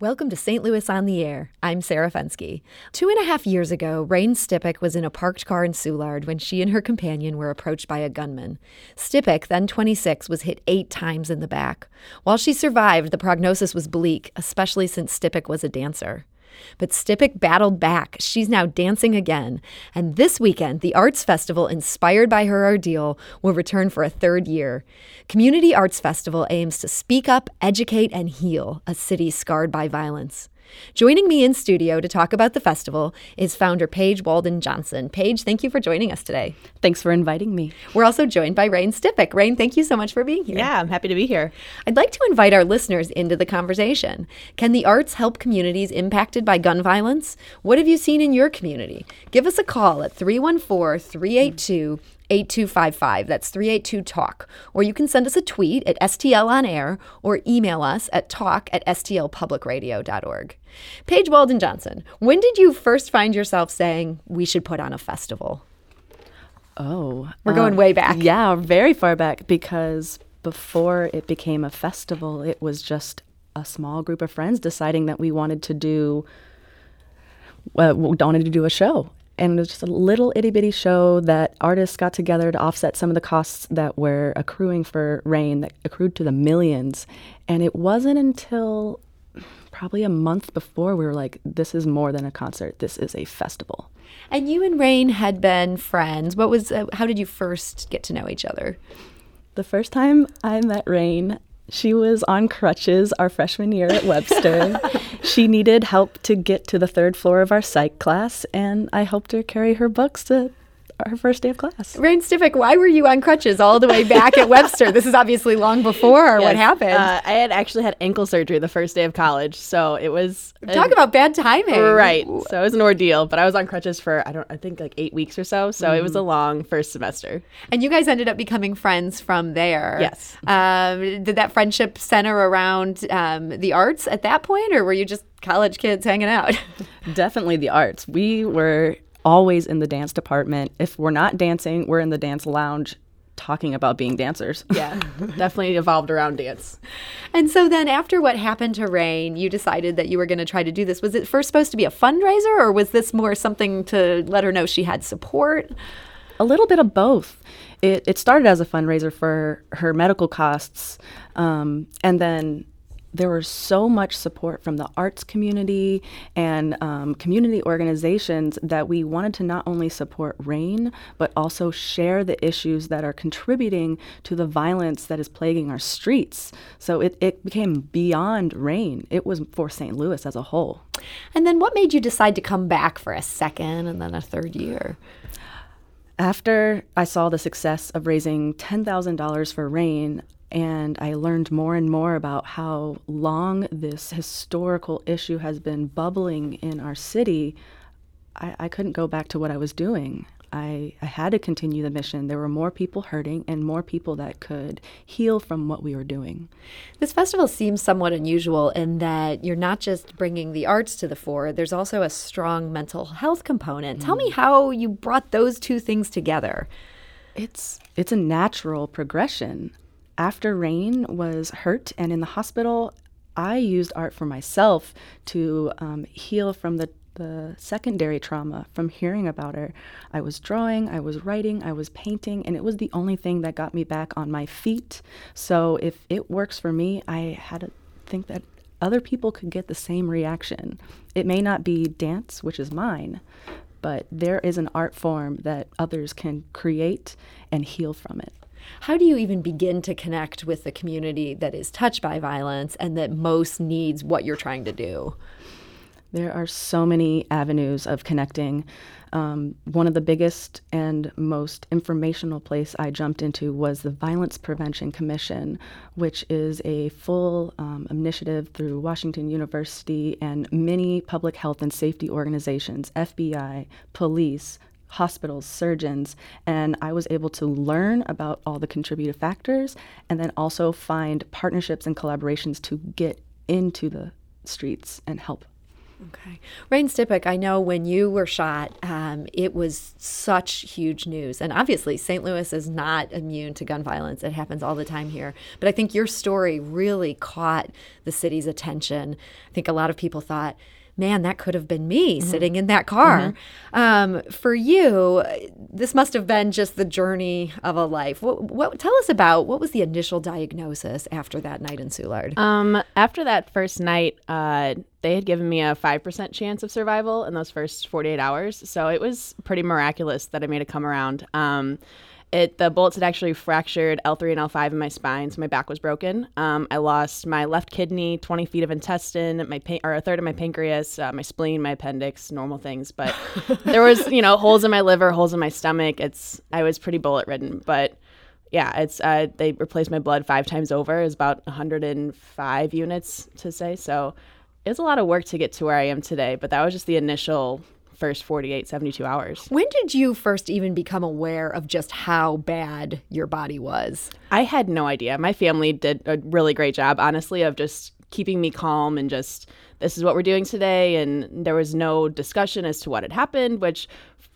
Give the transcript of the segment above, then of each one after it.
Welcome to St. Louis on the Air. I'm Sarah Fenske. Two and a half years ago, Rain Stipek was in a parked car in Soulard when she and her companion were approached by a gunman. Stipek, then 26, was hit eight times in the back. While she survived, the prognosis was bleak, especially since Stipek was a dancer. But Stipek battled back. She's now dancing again. And this weekend, the Arts Festival, inspired by her ordeal, will return for a third year. Community Arts Festival aims to speak up, educate, and heal a city scarred by violence. Joining me in studio to talk about the festival is founder Paige Walden Johnson. Paige, thank you for joining us today. Thanks for inviting me. We're also joined by Rain Stipek. Rain, thank you so much for being here. Yeah, I'm happy to be here. I'd like to invite our listeners into the conversation. Can the arts help communities impacted by gun violence? What have you seen in your community? Give us a call at 314 382 8255. That's 382 Talk. Or you can send us a tweet at STL on air or email us at talk at stlpublicradio.org. Paige Walden Johnson, when did you first find yourself saying we should put on a festival? Oh, we're going uh, way back. Yeah, very far back because before it became a festival, it was just a small group of friends deciding that we wanted to do uh, wanted to do a show and it was just a little itty bitty show that artists got together to offset some of the costs that were accruing for rain that accrued to the millions. And it wasn't until probably a month before we were like, this is more than a concert, this is a festival. And you and Rain had been friends. What was, uh, how did you first get to know each other? The first time I met Rain, she was on crutches our freshman year at Webster. she needed help to get to the third floor of our psych class, and I helped her carry her books to our first day of class. Rain Stipek, why were you on crutches all the way back at Webster? This is obviously long before yes, what happened. Uh, I had actually had ankle surgery the first day of college, so it was talk about bad timing. Right. So it was an ordeal, but I was on crutches for I don't I think like eight weeks or so. So mm. it was a mm. long first semester. And you guys ended up becoming friends from there. Yes. Um, did that friendship center around um, the arts at that point, or were you just college kids hanging out? Definitely the arts. We were always in the dance department. If we're not dancing, we're in the dance lounge talking about being dancers. Yeah, definitely evolved around dance. And so then after what happened to Rain, you decided that you were going to try to do this. Was it first supposed to be a fundraiser or was this more something to let her know she had support? A little bit of both. It, it started as a fundraiser for her medical costs, um, and then there was so much support from the arts community and um, community organizations that we wanted to not only support RAIN, but also share the issues that are contributing to the violence that is plaguing our streets. So it, it became beyond RAIN, it was for St. Louis as a whole. And then what made you decide to come back for a second and then a third year? After I saw the success of raising $10,000 for RAIN, and I learned more and more about how long this historical issue has been bubbling in our city. I, I couldn't go back to what I was doing. I, I had to continue the mission. There were more people hurting and more people that could heal from what we were doing. This festival seems somewhat unusual in that you're not just bringing the arts to the fore, there's also a strong mental health component. Mm. Tell me mm. how you brought those two things together. It's it's a natural progression after Rain was hurt and in the hospital, I used art for myself to um, heal from the, the secondary trauma from hearing about her. I was drawing, I was writing, I was painting, and it was the only thing that got me back on my feet. So if it works for me, I had to think that other people could get the same reaction. It may not be dance, which is mine, but there is an art form that others can create and heal from it. How do you even begin to connect with the community that is touched by violence and that most needs what you're trying to do? There are so many avenues of connecting. Um, one of the biggest and most informational place I jumped into was the Violence Prevention Commission, which is a full um, initiative through Washington University and many public health and safety organizations, FBI, police, hospitals, surgeons, and I was able to learn about all the contributive factors and then also find partnerships and collaborations to get into the streets and help. Okay. Rain Stipek, I know when you were shot, um, it was such huge news. And obviously, St. Louis is not immune to gun violence. It happens all the time here. But I think your story really caught the city's attention. I think a lot of people thought, man, that could have been me mm-hmm. sitting in that car. Mm-hmm. Um, for you, this must have been just the journey of a life. What, what, tell us about what was the initial diagnosis after that night in Soulard? Um, after that first night, uh, they had given me a 5% chance of survival in those first 48 hours. So it was pretty miraculous that I made it come around. Um, it the bullets had actually fractured L3 and L5 in my spine, so my back was broken. Um, I lost my left kidney, 20 feet of intestine, my pan- or a third of my pancreas, uh, my spleen, my appendix, normal things. But there was, you know, holes in my liver, holes in my stomach. It's I was pretty bullet ridden, but yeah, it's uh, they replaced my blood five times over. It's about 105 units to say. So it was a lot of work to get to where I am today. But that was just the initial first 48, 72 hours. When did you first even become aware of just how bad your body was? I had no idea. My family did a really great job, honestly, of just keeping me calm and just this is what we're doing today and there was no discussion as to what had happened which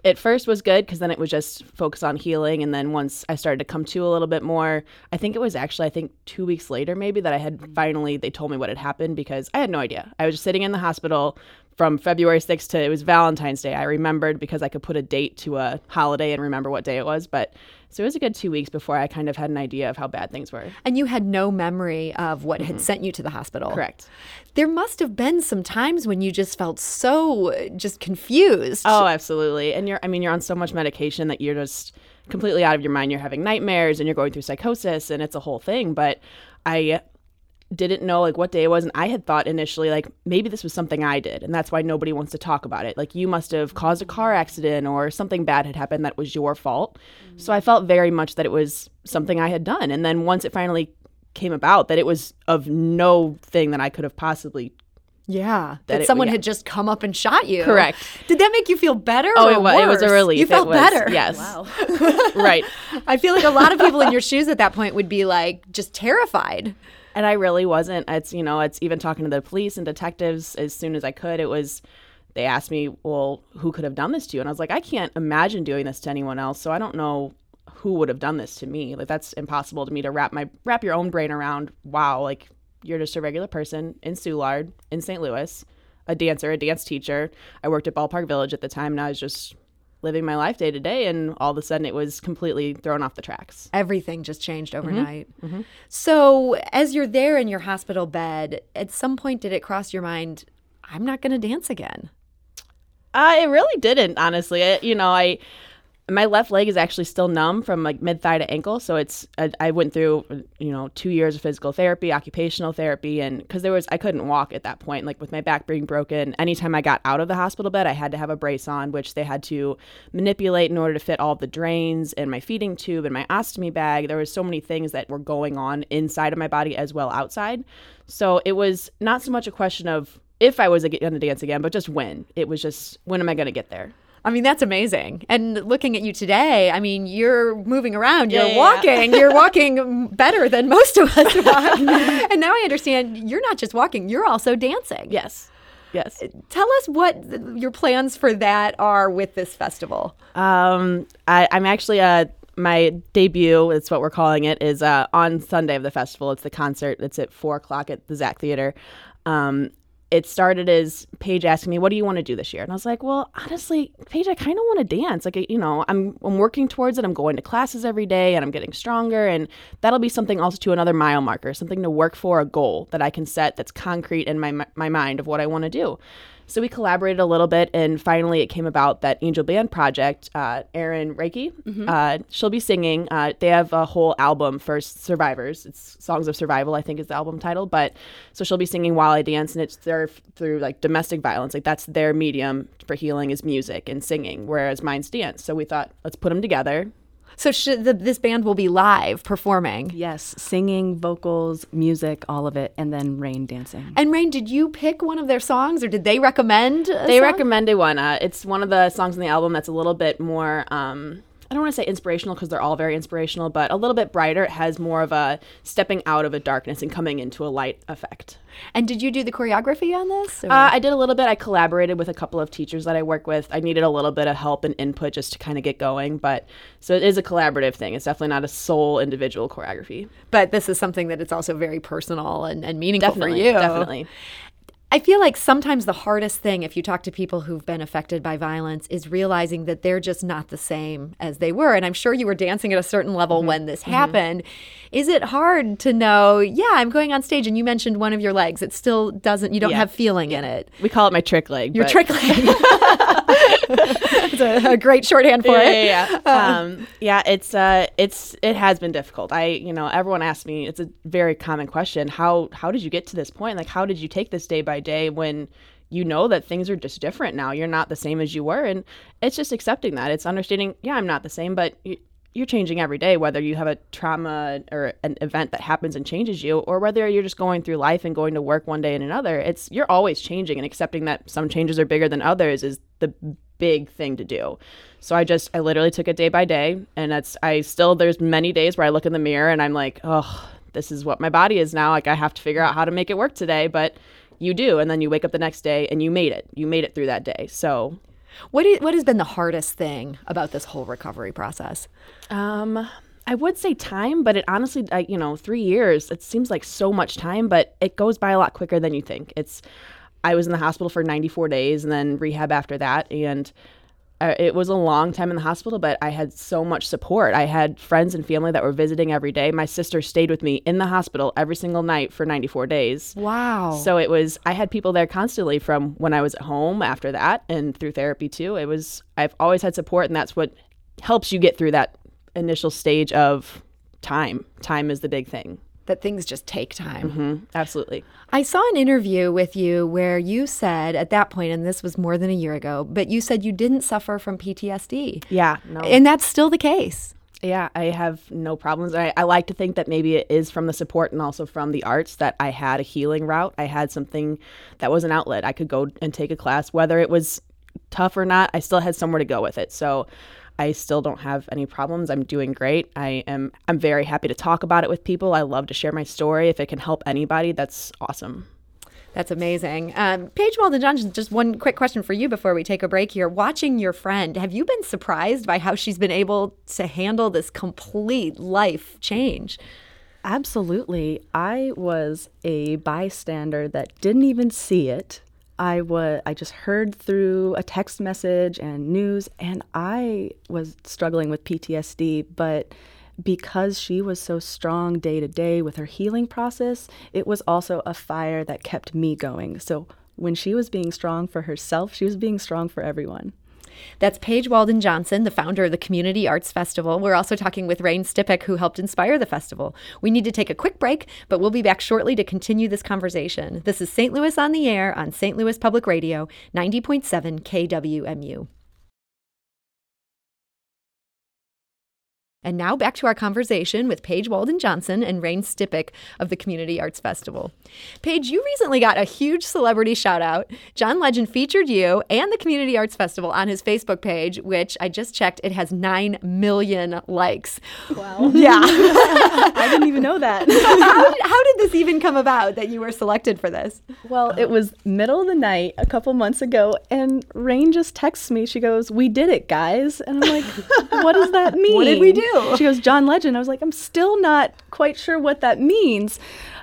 at first was good because then it was just focus on healing and then once i started to come to a little bit more i think it was actually i think two weeks later maybe that i had finally they told me what had happened because i had no idea i was just sitting in the hospital from February 6th to it was Valentine's Day. I remembered because I could put a date to a holiday and remember what day it was. But so it was a good two weeks before I kind of had an idea of how bad things were. And you had no memory of what mm-hmm. had sent you to the hospital. Correct. There must have been some times when you just felt so uh, just confused. Oh, absolutely. And you're, I mean, you're on so much medication that you're just completely out of your mind. You're having nightmares and you're going through psychosis and it's a whole thing. But I didn't know like what day it was and i had thought initially like maybe this was something i did and that's why nobody wants to talk about it like you must have caused a car accident or something bad had happened that was your fault mm-hmm. so i felt very much that it was something i had done and then once it finally came about that it was of no thing that i could have possibly yeah, that, that it, someone yeah. had just come up and shot you. Correct. Did that make you feel better? Oh, it was, it was, a relief. You felt was, better. Yes. Wow. right. I feel like a lot of people in your shoes at that point would be like just terrified and I really wasn't. It's you know, it's even talking to the police and detectives as soon as I could. It was they asked me, "Well, who could have done this to you?" And I was like, "I can't imagine doing this to anyone else, so I don't know who would have done this to me. Like that's impossible to me to wrap my wrap your own brain around. Wow, like you're just a regular person in Soulard in St. Louis, a dancer, a dance teacher. I worked at Ballpark Village at the time, and I was just living my life day to day and all of a sudden it was completely thrown off the tracks everything just changed mm-hmm. overnight mm-hmm. so as you're there in your hospital bed at some point did it cross your mind i'm not going to dance again uh, it really didn't honestly it, you know i my left leg is actually still numb from like mid thigh to ankle. So it's I, I, went through you know two years of physical therapy, occupational therapy, and because there was I couldn't walk at that point. Like with my back being broken, anytime I got out of the hospital bed, I had to have a brace on, which they had to manipulate in order to fit all the drains and my feeding tube and my ostomy bag. There was so many things that were going on inside of my body as well outside. So it was not so much a question of if I was going to dance again, but just when. It was just when am I going to get there? I mean, that's amazing. And looking at you today, I mean, you're moving around, you're yeah, walking, yeah. you're walking better than most of us walk. and now I understand you're not just walking, you're also dancing. Yes. Yes. Tell us what your plans for that are with this festival. Um, I, am actually uh, my debut. It's what we're calling it. Is uh, on Sunday of the festival. It's the concert. It's at four o'clock at the Zack Theater. Um, it started as Paige asking me, "What do you want to do this year?" And I was like, "Well, honestly, Paige, I kind of want to dance. Like, you know, I'm I'm working towards it. I'm going to classes every day, and I'm getting stronger, and that'll be something also to another mile marker, something to work for, a goal that I can set that's concrete in my my mind of what I want to do." So we collaborated a little bit, and finally it came about that Angel Band project. Uh, Erin Reiki, mm-hmm. uh, she'll be singing. Uh, they have a whole album for survivors. It's Songs of Survival, I think, is the album title. But so she'll be singing while I dance, and it's there through like domestic violence. Like that's their medium for healing is music and singing, whereas mine's dance. So we thought let's put them together so should the, this band will be live performing. Yes, singing, vocals, music, all of it, and then Rain dancing. And Rain, did you pick one of their songs, or did they recommend? they song? recommended one. Uh, it's one of the songs on the album that's a little bit more. Um, I don't want to say inspirational because they're all very inspirational, but a little bit brighter. It has more of a stepping out of a darkness and coming into a light effect. And did you do the choreography on this? Uh, I did a little bit. I collaborated with a couple of teachers that I work with. I needed a little bit of help and input just to kind of get going, but so it is a collaborative thing. It's definitely not a sole individual choreography. but this is something that it's also very personal and, and meaningful Definitely, for you. definitely. I feel like sometimes the hardest thing, if you talk to people who've been affected by violence, is realizing that they're just not the same as they were. And I'm sure you were dancing at a certain level Mm-hmm. when this happened. Is it hard to know, yeah, I'm going on stage and you mentioned one of your legs, it still doesn't, you don't Yeah. have feeling in it? We call it my trick leg. Your but- trick leg. it's a, a great shorthand for yeah, it. yeah, yeah. um, yeah, it's uh, it's it has been difficult. I, you know, everyone asks me. It's a very common question. How how did you get to this point? Like, how did you take this day by day when you know that things are just different now? You're not the same as you were, and it's just accepting that. It's understanding. Yeah, I'm not the same, but. You, you're changing every day, whether you have a trauma or an event that happens and changes you, or whether you're just going through life and going to work one day and another. It's you're always changing, and accepting that some changes are bigger than others is the big thing to do. So I just I literally took it day by day and that's I still there's many days where I look in the mirror and I'm like, "Oh, this is what my body is now. Like I have to figure out how to make it work today." But you do and then you wake up the next day and you made it. You made it through that day. So, What, is, what has been the hardest thing about this whole recovery process? um I would say time, but it honestly, I, you know, three years, it seems like so much time, but it goes by a lot quicker than you think. It's, I was in the hospital for 94 days and then rehab after that. And it was a long time in the hospital, but I had so much support. I had friends and family that were visiting every day. My sister stayed with me in the hospital every single night for 94 days. Wow. So it was, I had people there constantly from when I was at home after that and through therapy too. It was, I've always had support, and that's what helps you get through that initial stage of time. Time is the big thing. That things just take time. hmm Absolutely. I saw an interview with you where you said at that point, and this was more than a year ago, but you said you didn't suffer from PTSD. Yeah. No. And that's still the case. Yeah, I have no problems. I, I like to think that maybe it is from the support and also from the arts that I had a healing route. I had something that was an outlet. I could go and take a class, whether it was tough or not. I still had somewhere to go with it. So I still don't have any problems. I'm doing great. I am. I'm very happy to talk about it with people. I love to share my story. If it can help anybody, that's awesome. That's amazing. Um, Paige Walden Johnson, just one quick question for you before we take a break here. Watching your friend, have you been surprised by how she's been able to handle this complete life change? Absolutely. I was a bystander that didn't even see it. I was I just heard through a text message and news and I was struggling with PTSD, but because she was so strong day to day with her healing process, it was also a fire that kept me going. So when she was being strong for herself, she was being strong for everyone. That's Paige Walden Johnson, the founder of the Community Arts Festival. We're also talking with Rain Stipek, who helped inspire the festival. We need to take a quick break, but we'll be back shortly to continue this conversation. This is St. Louis on the Air on St. Louis Public Radio, 90.7 KWMU. And now back to our conversation with Paige Walden Johnson and Rain Stipek of the Community Arts Festival. Paige, you recently got a huge celebrity shout out. John Legend featured you and the Community Arts Festival on his Facebook page, which I just checked, it has 9 million likes. Wow. Yeah. I didn't even know that. how, did, how did this even come about that you were selected for this? Well, it was middle of the night a couple months ago, and Rain just texts me. She goes, "We did it, guys," and I'm like, "What does that mean?" What did we do? She goes, "John Legend." I was like, "I'm still not quite sure what that means."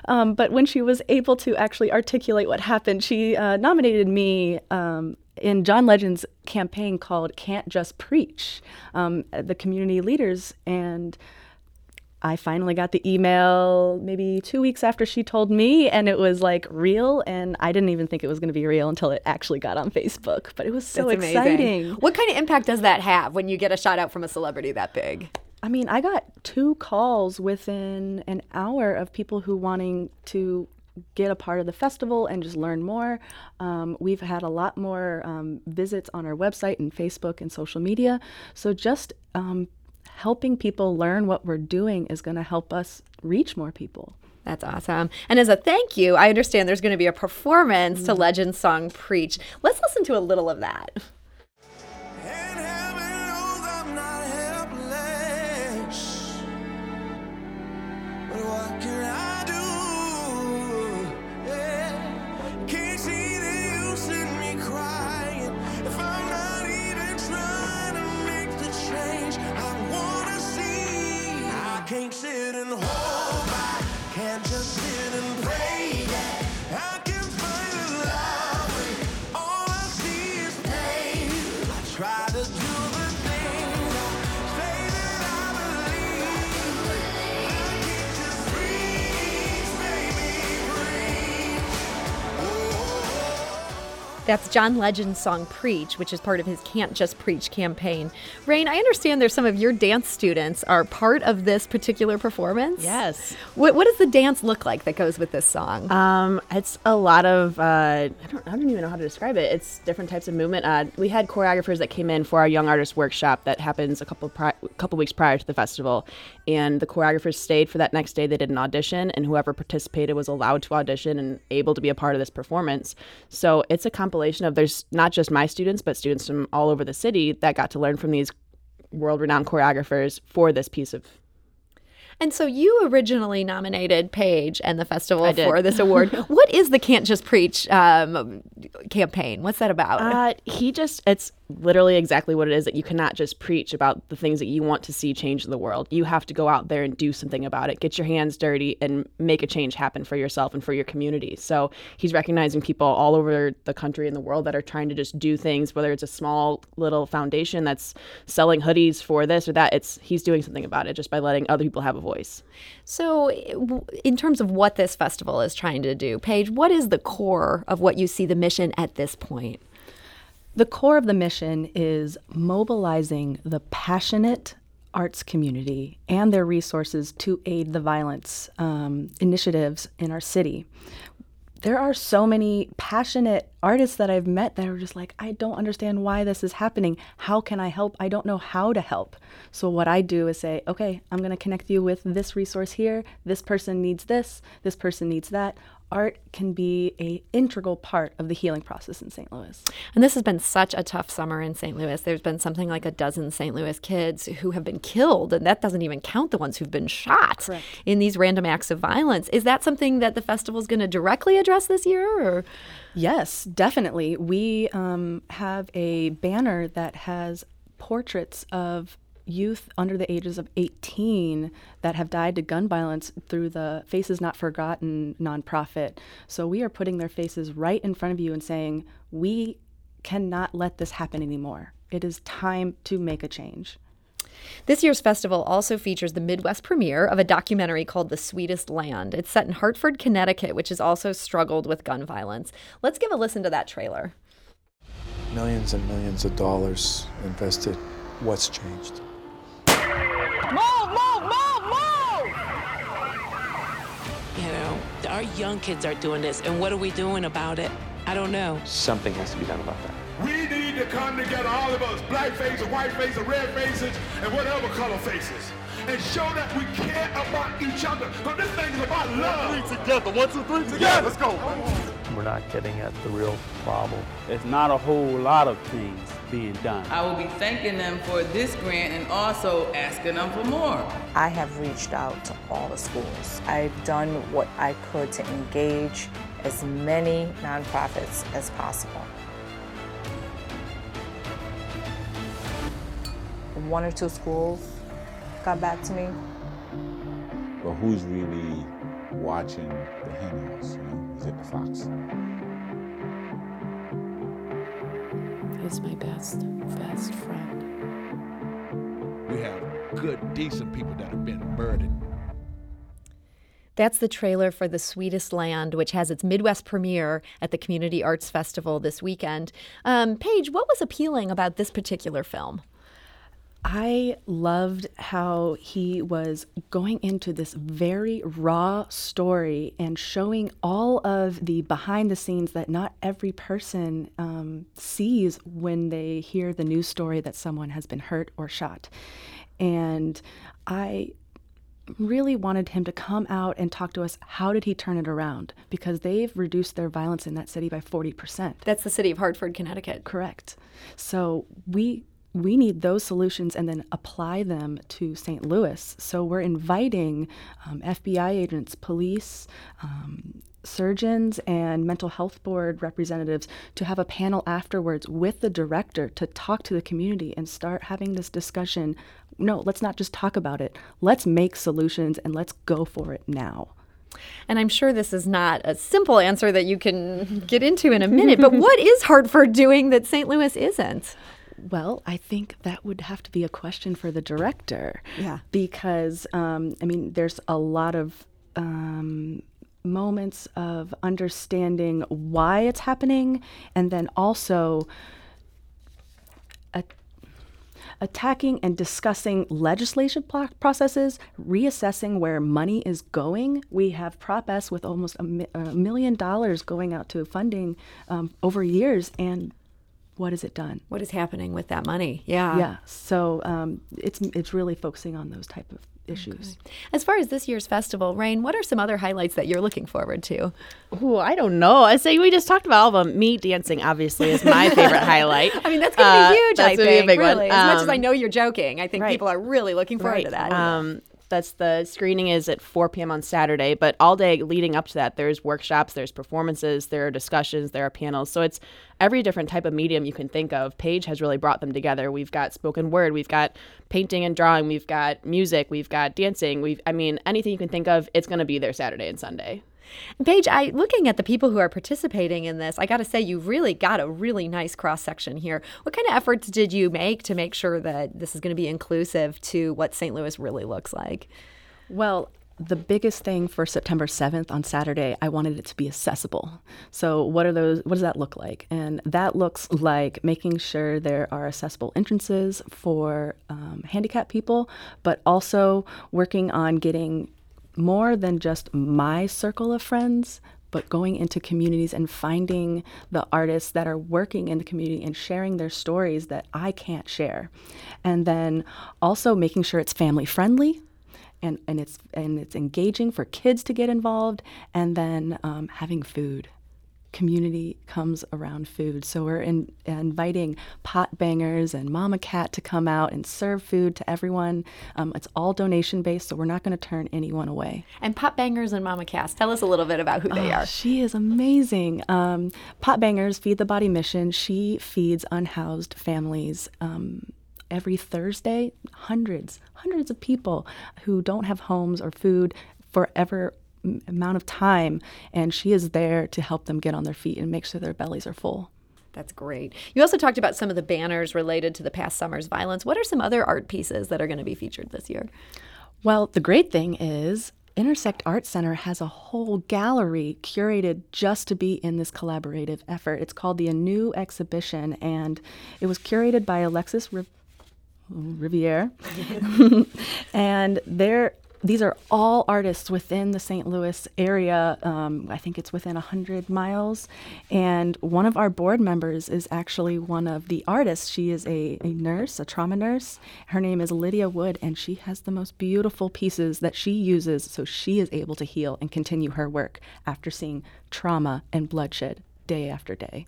Um, but when she was able to actually articulate what happened, she uh, nominated me um, in John Legend's campaign called "Can't Just Preach." Um, the community leaders and. I finally got the email maybe two weeks after she told me, and it was like real. And I didn't even think it was going to be real until it actually got on Facebook. But it was so That's amazing. exciting. What kind of impact does that have when you get a shout out from a celebrity that big? I mean, I got two calls within an hour of people who wanting to get a part of the festival and just learn more. Um, we've had a lot more um, visits on our website and Facebook and social media. So just um, helping people learn what we're doing is going to help us reach more people. That's awesome. And as a thank you, I understand there's going to be a performance to Legend song Preach. Let's listen to a little of that. That's John Legend's song Preach, which is part of his Can't Just Preach campaign. Rain, I understand there's some of your dance students are part of this particular performance. Yes. What, what does the dance look like that goes with this song? Um, it's a lot of uh, I don't I don't even know how to describe it. It's different types of movement. Uh, we had choreographers that came in for our young artist workshop that happens a couple pri- couple weeks prior to the festival, and the choreographers stayed for that next day. They did an audition, and whoever participated was allowed to audition and able to be a part of this performance. So it's a compilation of there's not just my students, but students from all over the city that got to learn from these world-renowned choreographers for this piece of And so you originally nominated Paige and the festival for this award. what is the Can't Just Preach um, campaign? What's that about? Uh, he just, it's literally exactly what it is that you cannot just preach about the things that you want to see change in the world. You have to go out there and do something about it. Get your hands dirty and make a change happen for yourself and for your community. So he's recognizing people all over the country and the world that are trying to just do things, whether it's a small little foundation that's selling hoodies for this or that. It's he's doing something about it just by letting other people have a voice. So, in terms of what this festival is trying to do, Paige, what is the core of what you see the mission at this point? The core of the mission is mobilizing the passionate arts community and their resources to aid the violence um, initiatives in our city. There are so many passionate artists that I've met that are just like, I don't understand why this is happening. How can I help? I don't know how to help. So, what I do is say, okay, I'm going to connect you with this resource here. This person needs this. This person needs that art can be a integral part of the healing process in St. Louis. And this has been such a tough summer in St. Louis. There's been something like a dozen St. Louis kids who have been killed, and that doesn't even count the ones who've been shot Correct. in these random acts of violence. Is that something that the festival is going to directly address this year? Or? Yes, definitely. We um, have a banner that has portraits of youth under the ages of 18 that have died to gun violence through the Faces Not Forgotten nonprofit. So we are putting their faces right in front of you and saying, we cannot let this happen anymore. It is time to make a change. This year's festival also features the Midwest premiere of a documentary called The Sweetest Land. It's set in Hartford, Connecticut, which has also struggled with gun violence. Let's give a listen to that trailer. Millions and millions of dollars invested. What's changed? Our young kids are doing this, and what are we doing about it? I don't know. Something has to be done about that. We need to come together, all of us, black faces, white faces, red faces, and whatever color faces, and show that we care about each other. Because this thing is about love. Three together. One, two, three together. Let's go. We're not getting at the real problem. It's not a whole lot of things being done. I will be thanking them for this grant and also asking them for more. I have reached out to all the schools. I've done what I could to engage as many nonprofits as possible. One or two schools got back to me. But who's really watching the hen house? You know, is it the fox? He's my best, best friend. We have good, decent people that have been murdered. That's the trailer for The Sweetest Land, which has its Midwest premiere at the Community Arts Festival this weekend. Um, Paige, what was appealing about this particular film? I loved how he was going into this very raw story and showing all of the behind the scenes that not every person um, sees when they hear the news story that someone has been hurt or shot. And I really wanted him to come out and talk to us how did he turn it around because they've reduced their violence in that city by 40%. That's the city of Hartford, Connecticut. Correct. So we we need those solutions and then apply them to St. Louis. So we're inviting um, FBI agents, police, um, surgeons, and mental health board representatives to have a panel afterwards with the director to talk to the community and start having this discussion. No, let's not just talk about it. Let's make solutions and let's go for it now. And I'm sure this is not a simple answer that you can get into in a minute, but what is Hartford doing that St. Louis isn't? Well, I think that would have to be a question for the director. Yeah. Because, um, I mean, there's a lot of um, moments of understanding why it's happening and then also attacking and discussing legislation pl- processes, reassessing where money is going. We have Prop S with almost a, mi- a million dollars going out to funding um, over years, and what has it done? What is happening with that money? Yeah. Yeah. So um, it's it's really focusing on those type of issues. Okay. As far as this year's festival, Rain, what are some other highlights that you're looking forward to? Ooh, I don't know. I say we just talked about all of them. Me dancing, obviously, is my favorite highlight. I mean, that's going to be Uh, huge. that's I gonna be a think. big one. really. as much as I Um, know you're joking, I think right. people are really looking forward right. to that. Um, that's the screening is at 4 p.m. on Saturday, but all day leading up to that, there's workshops, there's performances, there are discussions, there are panels. So it's every different type of medium you can think of. Paige has really brought them together. We've got spoken word, we've got painting and drawing, we've got music, we've got dancing. We've, I mean, anything you can think of, it's going to be there Saturday and Sunday. Paige, I looking at the people who are participating in this, I got to say you've really got a really nice cross section here. What kind of efforts did you make to make sure that this is going to be inclusive to what St. Louis really looks like? Well, the biggest thing for September 7th on Saturday, I wanted it to be accessible. So, what are those what does that look like? And that looks like making sure there are accessible entrances for um, handicapped people, but also working on getting more than just my circle of friends, but going into communities and finding the artists that are working in the community and sharing their stories that I can't share. And then also making sure it's family friendly. And, and it's and it's engaging for kids to get involved, and then um, having food community comes around food. So we're in, inviting pot bangers and Mama Cat to come out and serve food to everyone. Um, it's all donation based, so we're not going to turn anyone away. And Pot Bangers and Mama Cass, tell us a little bit about who they Oh, are. She is amazing. Um, pot Bangers Feed the Body Mission. She feeds unhoused families. Um, Every Thursday, hundreds, hundreds of people who don't have homes or food forever m- amount of time, and she is there to help them get on their feet and make sure their bellies are full. That's great. You also talked about some of the banners related to the past summer's violence. What are some other art pieces that are going to be featured this year? Well, the great thing is Intersect Art Center has a whole gallery curated just to be in this collaborative effort. It's called the Anew Exhibition, and it was curated by Alexis Riv- Riviere. and they're these are all artists within the St. Louis area. Um, I think it's within 100 miles. And one of our board members is actually one of the artists. She is a, a nurse, a trauma nurse. Her name is Lydia Wood, and she has the most beautiful pieces that she uses so she is able to heal and continue her work after seeing trauma and bloodshed day after day.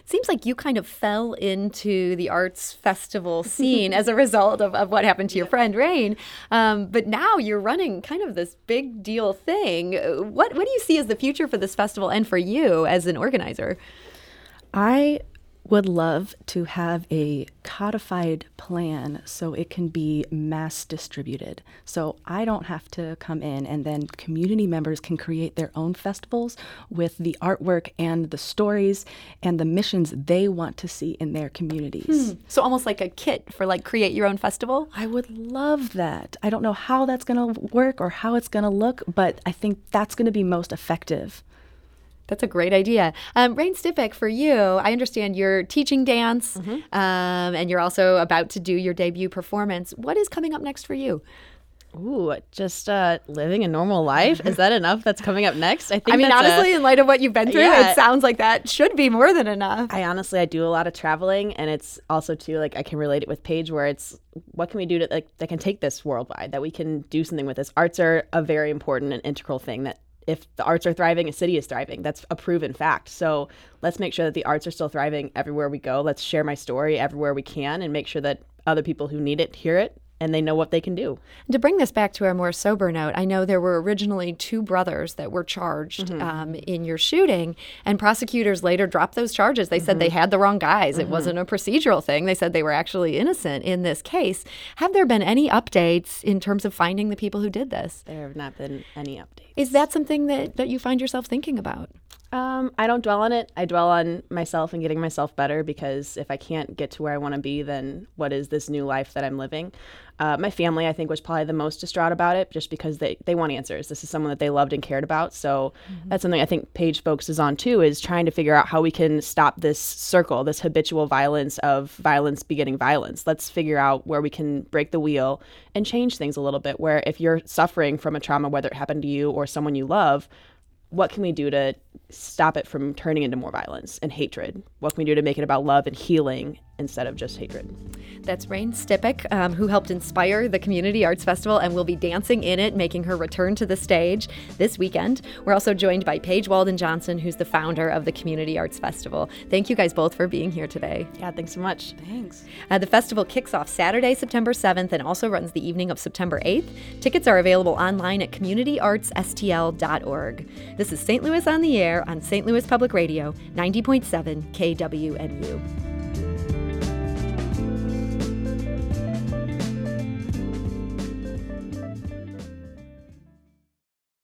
It seems like you kind of fell into the arts festival scene as a result of, of what happened to your friend Rain. Um, but now you're running kind of this big deal thing. What, what do you see as the future for this festival and for you as an organizer? I would love to have a codified plan so it can be mass distributed. So I don't have to come in and then community members can create their own festivals with the artwork and the stories and the missions they want to see in their communities. Hmm. So almost like a kit for like create your own festival? I would love that. I don't know how that's going to work or how it's going to look, but I think that's going to be most effective. That's a great idea. Um, Rain Stipek, for you, I understand you're teaching dance Mm-hmm. um, and you're also about to do your debut performance. What is coming up next for you? Ooh, just uh, living a normal life. Is that enough? That's coming up next. I think. I mean, that's a- honestly, in light of what you've been through, Yeah. it sounds like that should be more than enough. I honestly, I do a lot of traveling, and it's also too like I can relate it with Paige, where it's what can we do to like that can take this worldwide, that we can do something with this. Arts are a very important and integral thing that if the arts are thriving, a city is thriving. That's a proven fact. So let's make sure that the arts are still thriving everywhere we go. Let's share my story everywhere we can, and make sure that other people who need it hear it and they know what they can do. And To bring this back to a more sober note, I know there were originally two brothers that were charged Mm-hmm. um, in your shooting, and prosecutors later dropped those charges. They said they Mm-hmm. had the wrong guys. It wasn't a procedural thing. They said they were actually innocent in this case. Have there been any updates in terms of finding the people who did this? There have not been any updates. Is that something that, that you find yourself thinking about? Um, I don't dwell on it. I dwell on myself and getting myself better because if I can't get to where I want to be, then what is this new life that I'm living? Uh, my family, I think, was probably the most distraught about it just because they, they want answers. This is someone that they loved and cared about. So mm-hmm. that's something I think Paige focuses on too is trying to figure out how we can stop this circle, this habitual violence of violence begetting violence. Let's figure out where we can break the wheel and change things a little bit. Where if you're suffering from a trauma, whether it happened to you or someone you love, what can we do to stop it from turning into more violence and hatred? What can we do to make it about love and healing instead of just hatred? That's Rain Stipek, um, who helped inspire the Community Arts Festival and will be dancing in it, making her return to the stage this weekend. We're also joined by Paige Walden Johnson, who's the founder of the Community Arts Festival. Thank you guys both for being here today. Yeah, thanks so much. Thanks. Uh, the festival kicks off Saturday, September 7th, and also runs the evening of September 8th. Tickets are available online at communityartsstl.org. This is St. Louis on the Air on St. Louis Public Radio, 90.7 KWMU.